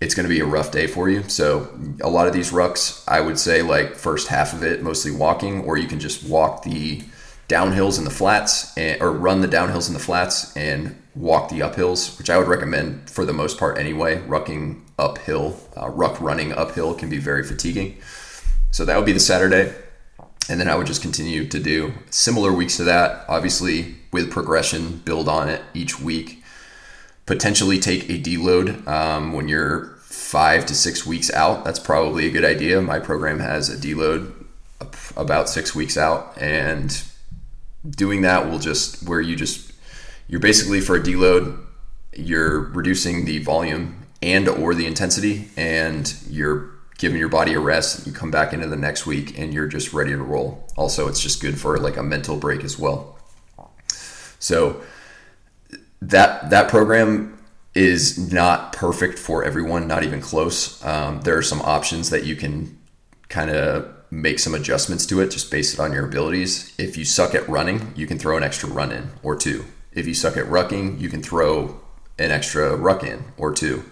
it's going to be a rough day for you. So a lot of these rucks, I would say like first half of it mostly walking or you can just walk the downhills in the flats and, or run the downhills in the flats and walk the uphills, which I would recommend for the most part anyway. Rucking uphill, uh, ruck running uphill can be very fatiguing. So that would be the Saturday. And then I would just continue to do similar weeks to that, obviously with progression, build on it each week. Potentially take a deload um, when you're five to six weeks out. That's probably a good idea. My program has a deload about six weeks out, and doing that will just where you just you're basically for a deload, you're reducing the volume and or the intensity, and you're giving your body a rest. You come back into the next week, and you're just ready to roll. Also, it's just good for like a mental break as well. So that that program is not perfect for everyone, not even close. Um, there are some options that you can kind of make some adjustments to it, just based on your abilities. If you suck at running, you can throw an extra run in or two. If you suck at rucking, you can throw an extra ruck in or two.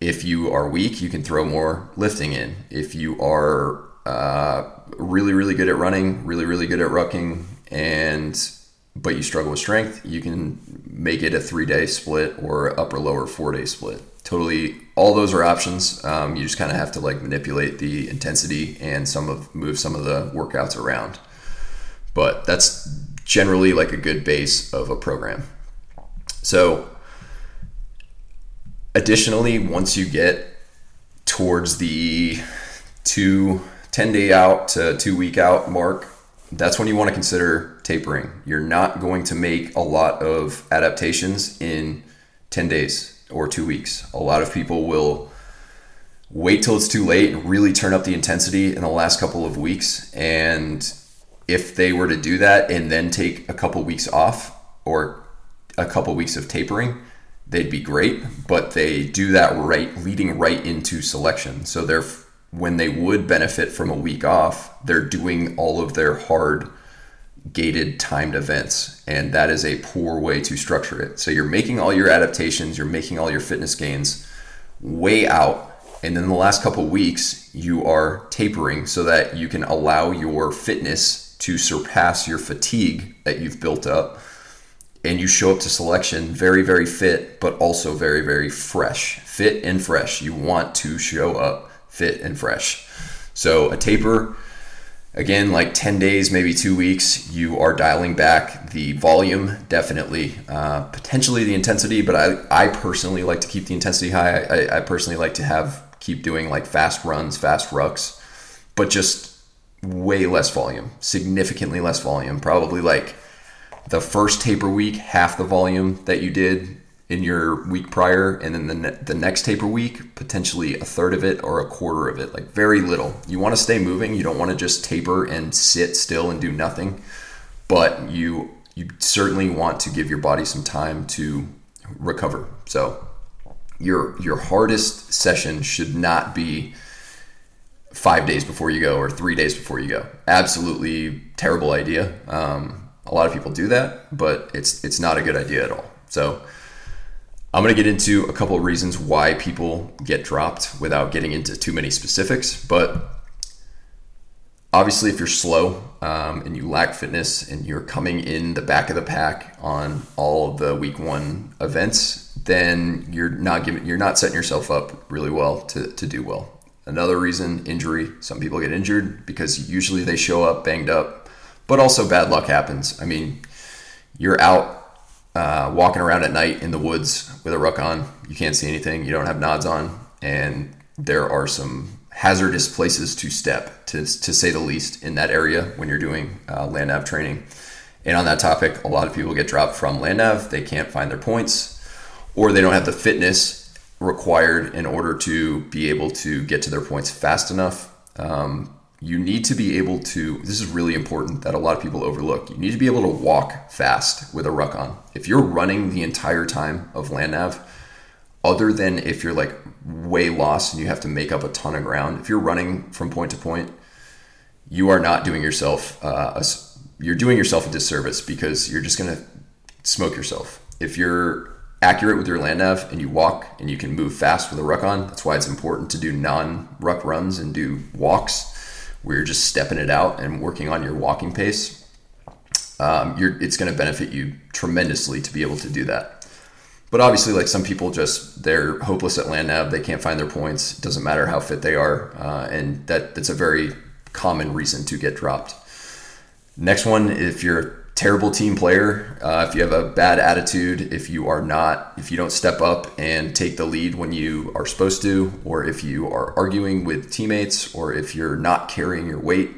If you are weak, you can throw more lifting in. If you are uh, really, really good at running, really, really good at rucking, and but you struggle with strength, you can make it a three day split or upper lower four day split. Totally, all those are options. Um, you just kind of have to like manipulate the intensity and some of move some of the workouts around. But that's generally like a good base of a program. So, additionally, once you get towards the two 10 day out to two week out mark, that's when you want to consider tapering. You're not going to make a lot of adaptations in 10 days or two weeks. A lot of people will wait till it's too late and really turn up the intensity in the last couple of weeks. And if they were to do that and then take a couple weeks off or a couple weeks of tapering, they'd be great. But they do that right, leading right into selection. So they're when they would benefit from a week off, they're doing all of their hard gated timed events and that is a poor way to structure it. So you're making all your adaptations you're making all your fitness gains way out and then the last couple weeks you are tapering so that you can allow your fitness to surpass your fatigue that you've built up and you show up to selection very very fit but also very very fresh. Fit and fresh. You want to show up fit and fresh. So a taper, again, like 10 days, maybe two weeks, you are dialing back the volume, definitely, uh, potentially the intensity, but I, I personally like to keep the intensity high. I, I personally like to have keep doing like fast runs, fast rucks, but just way less volume, significantly less volume, probably like the first taper week, half the volume that you did in your week prior, and then the, ne- the next taper week, potentially a third of it or a quarter of it, like very little. You want to stay moving. You don't want to just taper and sit still and do nothing, but you you certainly want to give your body some time to recover. So your your hardest session should not be five days before you go or three days before you go. Absolutely terrible idea. Um, a lot of people do that, but it's it's not a good idea at all. So I'm going to get into a couple of reasons why people get dropped without getting into too many specifics. But obviously, if you're slow um, and you lack fitness and you're coming in the back of the pack on all of the week one events, then you're not giving, you're not setting yourself up really well to, to do well. Another reason, injury. Some people get injured because usually they show up banged up, but also bad luck happens. I mean, you're out uh, walking around at night in the woods with a ruck on. You can't see anything. You don't have nods on, and there are some hazardous places to step, to, to say the least, in that area when you're doing uh, land nav training. And on that topic, a lot of people get dropped from land nav. They can't find their points, or they don't have the fitness required in order to be able to get to their points fast enough. Um, you need to be able to this is really important that a lot of people overlook. You need to be able to walk fast with a ruck on. If you're running the entire time of land nav other than if you're like way lost and you have to make up a ton of ground if you're running from point to point you are not doing yourself uh, a, you're doing yourself a disservice because you're just going to smoke yourself. If you're accurate with your land nav and you walk and you can move fast with a ruck on that's why it's important to do non ruck runs and do walks where you're just stepping it out and working on your walking pace, um, it's going to benefit you tremendously to be able to do that. But obviously, like some people, just they're hopeless at land nav. They can't find their points. It doesn't matter how fit they are, uh, and that that's a very common reason to get dropped. Next one, if you're terrible team player, uh, if you have a bad attitude, if you are not, if you don't step up and take the lead when you are supposed to, or if you are arguing with teammates, or if you're not carrying your weight,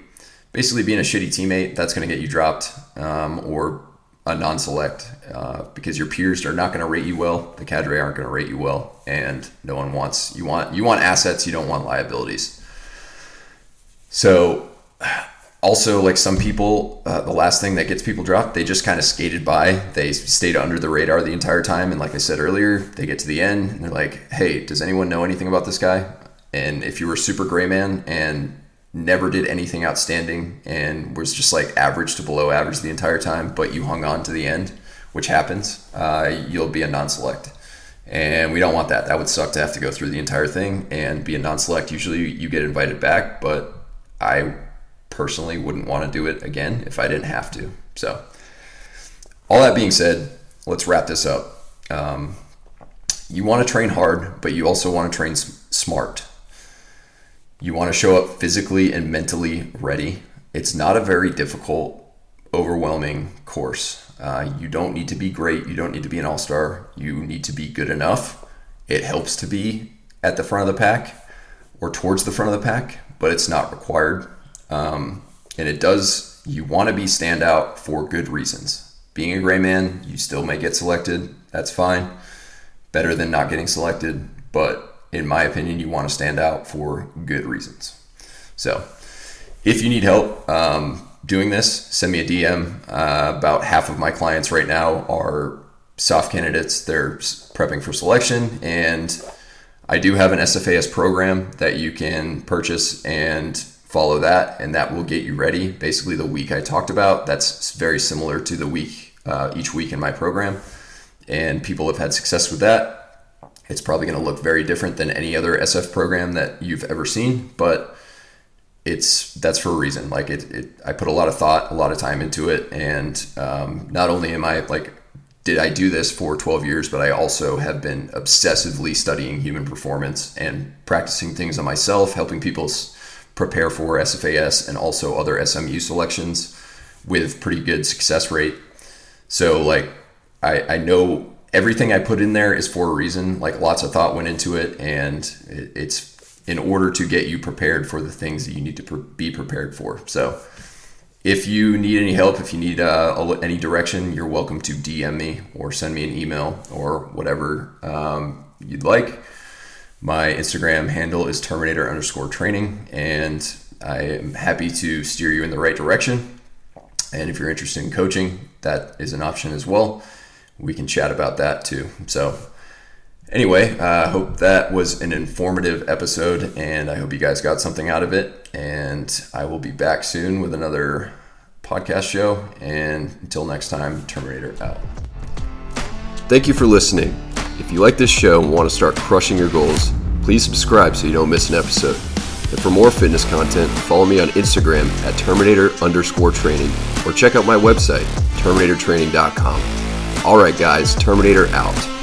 basically being a shitty teammate, that's going to get you dropped um, or a non-select uh, because your peers are not going to rate you well. The cadre aren't going to rate you well, and no one wants you want you want assets. You don't want liabilities. So also like some people uh, the last thing that gets people dropped they just kind of skated by. They stayed under the radar the entire time and like i said earlier they get to the end and they're like hey does anyone know anything about this guy? And if you were super gray man and never did anything outstanding and was just like average to below average the entire time but you hung on to the end which happens uh, you'll be a non-select. And we don't want that. That would suck to have to go through the entire thing and be a non-select. Usually you get invited back but i personally wouldn't want to do it again if I didn't have to. So, all that being said, let's wrap this up. Um, you want to train hard, but you also want to train smart. You want to show up physically and mentally ready. It's not a very difficult, overwhelming course. Uh, you don't need to be great. You don't need to be an all star. You need to be good enough. It helps to be at the front of the pack or towards the front of the pack, but it's not required. Um, and it does, you want to be standout for good reasons. Being a gray man, you still may get selected. That's fine. Better than not getting selected. But in my opinion, you want to stand out for good reasons. So if you need help um, doing this, send me a DM. Uh, about half of my clients right now are SOF candidates. They're prepping for selection. And I do have an SFAS program that you can purchase and follow that, and that will get you ready. Basically, the week I talked about, that's very similar to the week uh, each week in my program, and people have had success with that. It's probably going to look very different than any other SF program that you've ever seen, but it's that's for a reason. Like it, it I put a lot of thought, a lot of time into it, and um, not only am I like did I do this for 12 years, but I also have been obsessively studying human performance and practicing things on myself, helping people prepare for SFAS and also other SMU selections with pretty good success rate. So like I, I know everything I put in there is for a reason. Like lots of thought went into it, and it, it's in order to get you prepared for the things that you need to pre- be prepared for. So if you need any help, if you need uh, any direction, you're welcome to DM me or send me an email or whatever um, you'd like. My Instagram handle is Terminator underscore training, and I am happy to steer you in the right direction. And if you're interested in coaching, that is an option as well. We can chat about that too. So, anyway, I uh, hope that was an informative episode, and I hope you guys got something out of it. And I will be back soon with another podcast show. And until next time, Terminator out. Thank you for listening. If you like this show and want to start crushing your goals, please subscribe so you don't miss an episode. And for more fitness content, follow me on Instagram at Terminator underscore training or check out my website, TerminatorTraining.com. All right, guys, Terminator out.